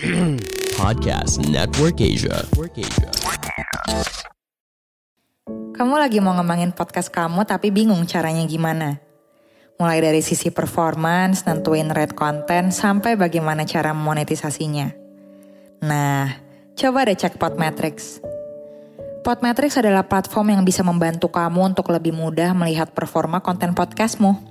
Podcast Network Asia. Kamu lagi mau ngembangin podcast kamu tapi bingung caranya gimana? Mulai dari sisi performance, nentuin rate konten, sampai bagaimana cara monetisasinya. Nah, coba deh cek Podmetrics. Podmetrics adalah platform yang bisa membantu kamu untuk lebih mudah melihat performa konten podcastmu.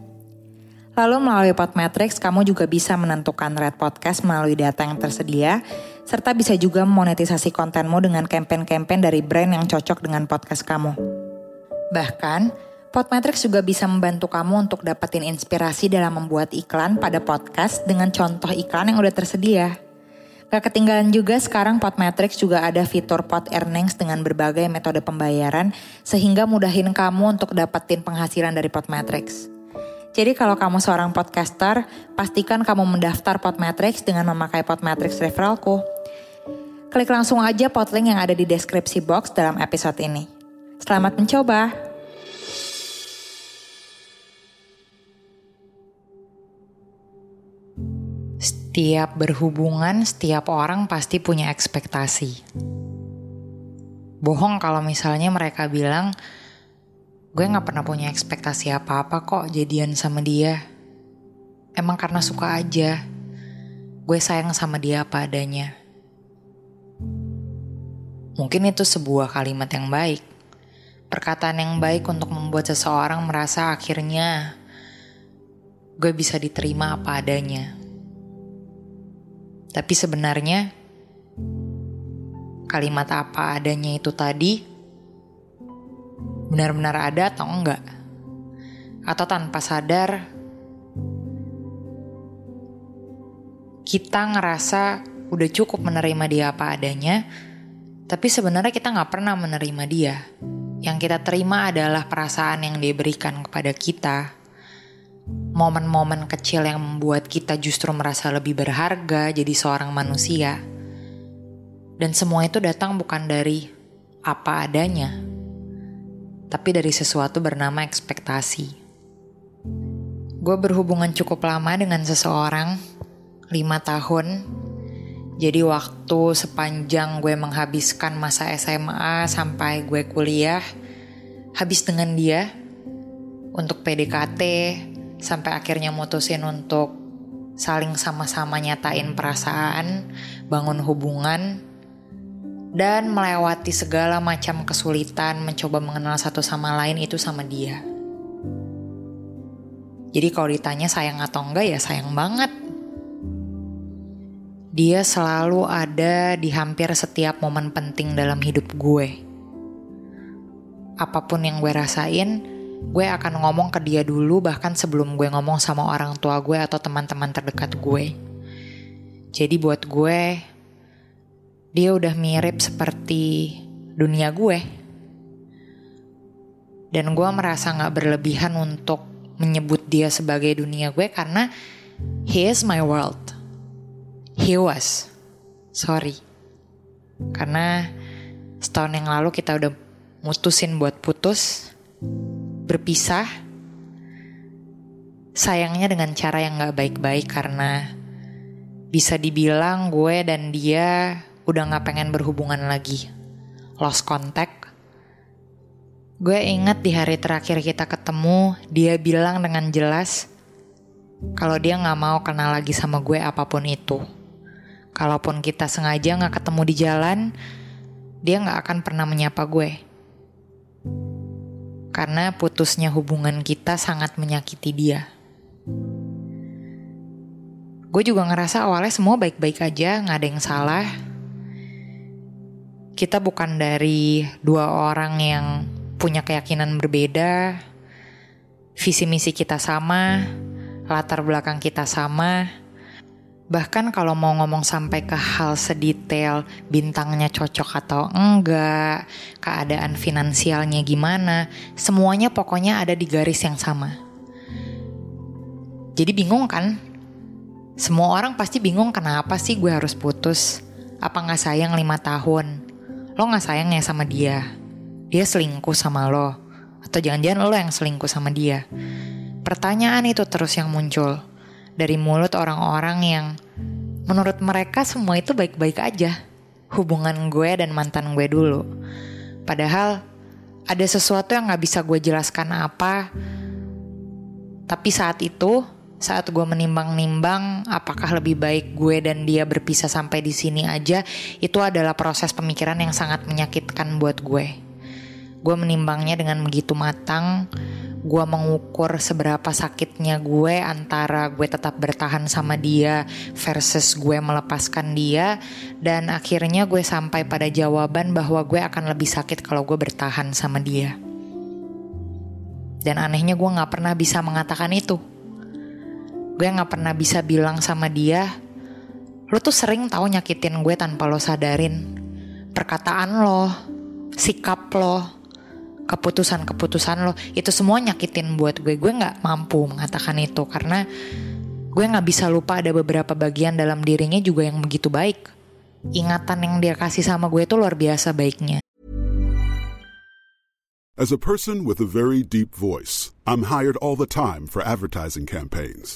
Lalu melalui Podmetrics, kamu juga bisa menentukan rate podcast melalui data yang tersedia, serta bisa juga monetisasi kontenmu dengan campaign-campaign dari brand yang cocok dengan podcast kamu. Bahkan, Podmetrics juga bisa membantu kamu untuk dapetin inspirasi dalam membuat iklan pada podcast dengan contoh iklan yang udah tersedia. Gak ketinggalan juga sekarang Podmetrics juga ada fitur Pod Earnings dengan berbagai metode pembayaran sehingga mudahin kamu untuk dapetin penghasilan dari Podmetrics. Jadi kalau kamu seorang podcaster, pastikan kamu mendaftar Podmetrics dengan memakai Podmetrics referralku. Klik langsung aja podlink yang ada di deskripsi box dalam episode ini. Selamat mencoba! Setiap berhubungan, setiap orang pasti punya ekspektasi. Bohong kalau misalnya mereka bilang, Gue gak pernah punya ekspektasi apa-apa kok jadian sama dia. Emang karena suka aja. Gue sayang sama dia apa adanya. Mungkin itu sebuah kalimat yang baik. Perkataan yang baik untuk membuat seseorang merasa akhirnya gue bisa diterima apa adanya. Tapi sebenarnya kalimat apa adanya itu tadi benar-benar ada atau enggak. Atau tanpa sadar kita ngerasa udah cukup menerima dia apa adanya, tapi sebenarnya kita nggak pernah menerima dia. Yang kita terima adalah perasaan yang dia berikan kepada kita. Momen-momen kecil yang membuat kita justru merasa lebih berharga jadi seorang manusia. Dan semua itu datang bukan dari apa adanya, tapi dari sesuatu bernama ekspektasi. Gue berhubungan cukup lama dengan seseorang, lima tahun. Jadi waktu sepanjang gue menghabiskan masa SMA sampai gue kuliah, habis dengan dia untuk PDKT, sampai akhirnya mutusin untuk saling sama-sama nyatain perasaan, bangun hubungan, dan melewati segala macam kesulitan mencoba mengenal satu sama lain itu sama dia. Jadi kalau ditanya sayang atau enggak ya sayang banget. Dia selalu ada di hampir setiap momen penting dalam hidup gue. Apa pun yang gue rasain, gue akan ngomong ke dia dulu bahkan sebelum gue ngomong sama orang tua gue atau teman-teman terdekat gue. Jadi buat gue, dia udah mirip seperti dunia gue. Dan gue merasa gak berlebihan untuk menyebut dia sebagai dunia gue karena he is my world. He was. Sorry. Karena setahun yang lalu kita udah mutusin buat putus, berpisah. Sayangnya dengan cara yang gak baik-baik karena bisa dibilang gue dan dia udah gak pengen berhubungan lagi. Lost contact. Gue inget di hari terakhir kita ketemu, dia bilang dengan jelas kalau dia gak mau kenal lagi sama gue apa pun itu. Kalaupun kita sengaja gak ketemu di jalan, dia gak akan pernah menyapa gue. Karena putusnya hubungan kita sangat menyakiti dia. Gue juga ngerasa awalnya semua baik-baik aja, gak ada yang salah kita bukan dari dua orang yang punya keyakinan berbeda, visi misi kita sama, latar belakang kita sama. Bahkan kalau mau ngomong sampai ke hal sedetail bintangnya cocok atau enggak, keadaan finansialnya gimana, semuanya pokoknya ada di garis yang sama. Jadi bingung kan? Semua orang pasti bingung kenapa sih gue harus putus? Apa nggak sayang lima tahun? Lo nggak sayang ya sama dia? Dia selingkuh sama lo? Atau jangan-jangan lo yang selingkuh sama dia? Pertanyaan itu terus yang muncul dari mulut orang-orang yang menurut mereka semua itu baik-baik aja. Hubungan gue dan mantan gue dulu. Padahal ada sesuatu yang gak bisa gue jelaskan apa. Tapi saat itu, saat gue menimbang-nimbang apakah lebih baik gue dan dia berpisah sampai di sini aja, itu adalah proses pemikiran yang sangat menyakitkan buat gue. Gue menimbangnya dengan begitu matang, gue mengukur seberapa sakitnya gue antara gue tetap bertahan sama dia versus gue melepaskan dia dan akhirnya gue sampai pada jawaban bahwa gue akan lebih sakit kalau gue bertahan sama dia dan anehnya gue nggak pernah bisa mengatakan itu gue nggak pernah bisa bilang sama dia lo tuh sering tahu nyakitin gue tanpa lo sadarin. Perkataan lo sikap lo keputusan-keputusan lo itu semua nyakitin buat gue. Gue nggak mampu mengatakan itu karena gue nggak bisa lupa ada beberapa bagian dalam dirinya juga yang begitu baik. Ingatan yang dia kasih sama gue itu luar biasa baiknya. As a person with a very deep voice, I'm hired all the time for advertising campaigns.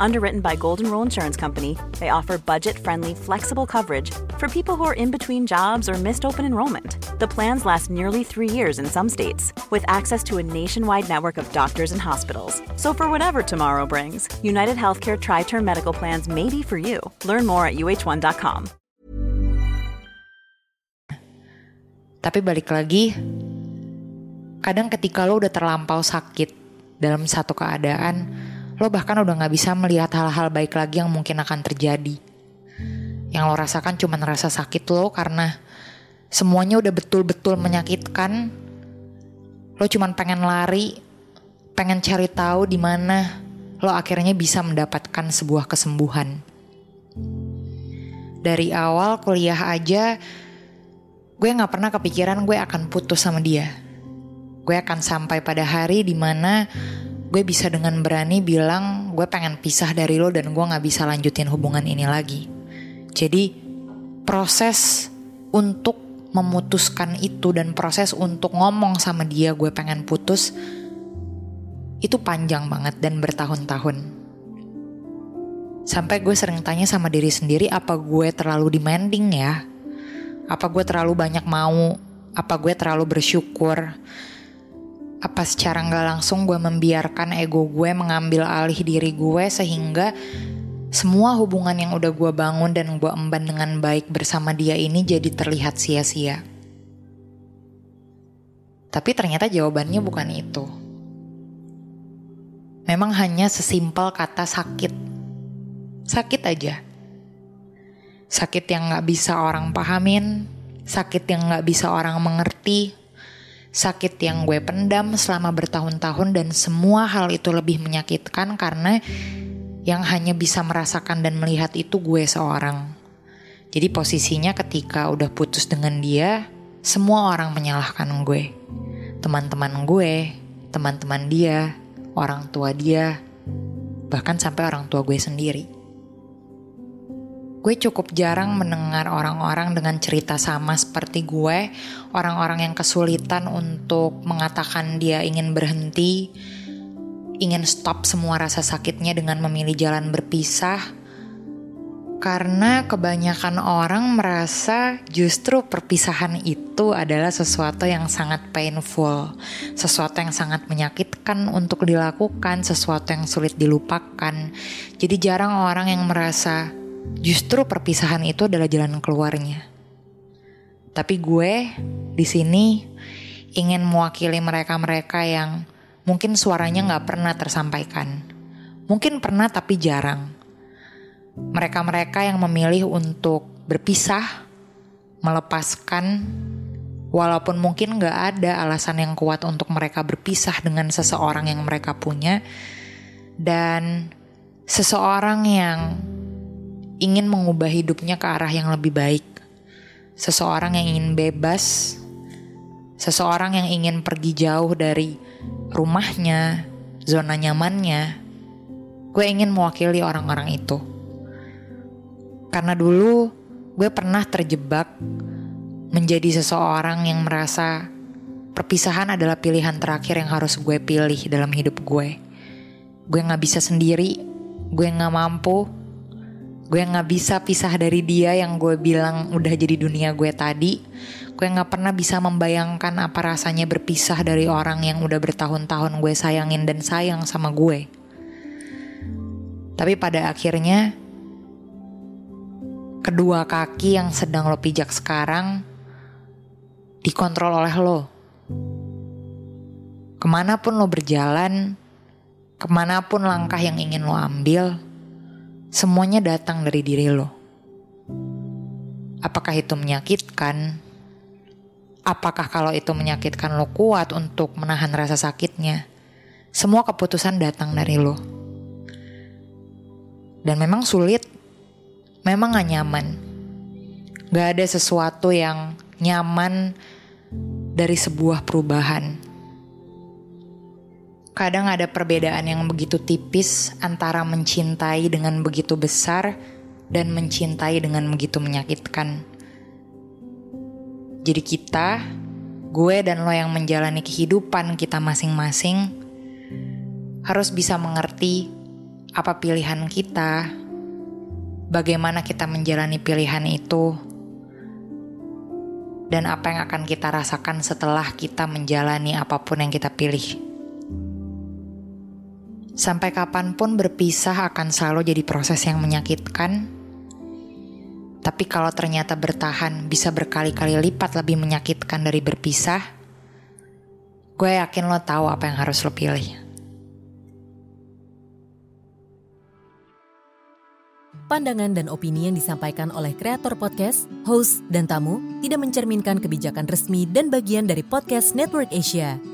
Underwritten by Golden Rule Insurance Company, they offer budget friendly, flexible coverage for people who are in between jobs or missed open enrollment. The plans last nearly three years in some states, with access to a nationwide network of doctors and hospitals. So, for whatever tomorrow brings, United Healthcare Tri Term Medical Plans may be for you. Learn more at uh1.com. Tapi balik lagi, kadang ketika lo udah terlampau sakit dalam satu keadaan, lo bahkan udah gak bisa melihat hal-hal baik lagi yang mungkin akan terjadi. Yang lo rasakan cuma rasa sakit lo karena semuanya udah betul-betul menyakitkan. Lo cuma pengen lari, pengen cari tahu di mana lo akhirnya bisa mendapatkan sebuah kesembuhan. Dari awal kuliah aja, gue gak pernah kepikiran gue akan putus sama dia. Gue akan sampai pada hari di mana gue bisa dengan berani bilang gue pengen pisah dari lo dan gue gak bisa lanjutin hubungan ini lagi. Jadi proses untuk memutuskan itu dan proses untuk ngomong sama dia gue pengen putus itu panjang banget dan bertahun-tahun. Sampai gue sering tanya sama diri sendiri apa gue terlalu demanding ya? Apa gue terlalu banyak mau? Apa gue terlalu bersyukur? Apa secara nggak langsung gue membiarkan ego gue mengambil alih diri gue sehingga semua hubungan yang udah gue bangun dan gue emban dengan baik bersama dia ini jadi terlihat sia-sia. Tapi ternyata jawabannya bukan itu. Memang hanya sesimpel kata sakit. Sakit aja. Sakit yang gak bisa orang pahamin, sakit yang gak bisa orang mengerti, sakit yang gue pendam selama bertahun-tahun dan semua hal itu lebih menyakitkan karena yang hanya bisa merasakan dan melihat itu gue seorang. Jadi posisinya ketika udah putus dengan dia, semua orang menyalahkan gue. Teman-teman gue, teman-teman dia, orang tua dia, bahkan sampai orang tua gue sendiri. Gue cukup jarang mendengar orang-orang dengan cerita sama seperti gue, orang-orang yang kesulitan untuk mengatakan dia ingin berhenti, ingin stop semua rasa sakitnya dengan memilih jalan berpisah, karena kebanyakan orang merasa justru perpisahan itu adalah sesuatu yang sangat painful, sesuatu yang sangat menyakitkan untuk dilakukan, sesuatu yang sulit dilupakan. Jadi jarang orang yang merasa justru perpisahan itu adalah jalan keluarnya. Tapi gue di sini ingin mewakili mereka-mereka yang mungkin suaranya nggak pernah tersampaikan. Mungkin pernah tapi jarang mereka-mereka yang memilih untuk berpisah, melepaskan, walaupun mungkin gak ada alasan yang kuat untuk mereka berpisah dengan seseorang yang mereka punya, dan seseorang yang ingin mengubah hidupnya ke arah yang lebih baik, seseorang yang ingin bebas, seseorang yang ingin pergi jauh dari rumahnya, zona nyamannya. Gue ingin mewakili orang-orang itu. Karena dulu gue pernah terjebak menjadi seseorang yang merasa perpisahan adalah pilihan terakhir yang harus gue pilih dalam hidup gue. Gue gak bisa sendiri, gue gak mampu, gue gak bisa pisah dari dia yang gue bilang udah jadi dunia gue tadi. Gue gak pernah bisa membayangkan apa rasanya berpisah dari orang yang udah bertahun-tahun gue sayangin dan sayang sama gue. Tapi pada akhirnya kedua kaki yang sedang lo pijak sekarang dikontrol oleh lo. Ke mana pun lo berjalan, ke mana pun langkah yang ingin lo ambil, semuanya datang dari diri lo. Apakah itu menyakitkan? Apakah kalau itu menyakitkan lo kuat untuk menahan rasa sakitnya? Semua keputusan datang dari lo. Dan memang sulit memang gak nyaman. Gak ada sesuatu yang nyaman dari sebuah perubahan. Kadang ada perbedaan yang begitu tipis antara mencintai dengan begitu besar dan mencintai dengan begitu menyakitkan. Jadi kita, gue dan lo yang menjalani kehidupan kita masing-masing harus bisa mengerti apa pilihan kita, bagaimana kita menjalani pilihan itu, dan apa yang akan kita rasakan setelah kita menjalani apa pun yang kita pilih. Sampai kapan pun berpisah akan selalu jadi proses yang menyakitkan, tapi kalau ternyata bertahan bisa berkali-kali lipat lebih menyakitkan dari berpisah, gue yakin lo tahu apa yang harus lo pilih. Pandangan dan opini yang disampaikan oleh kreator podcast, host, dan tamu tidak mencerminkan kebijakan resmi dan bagian dari podcast Network Asia.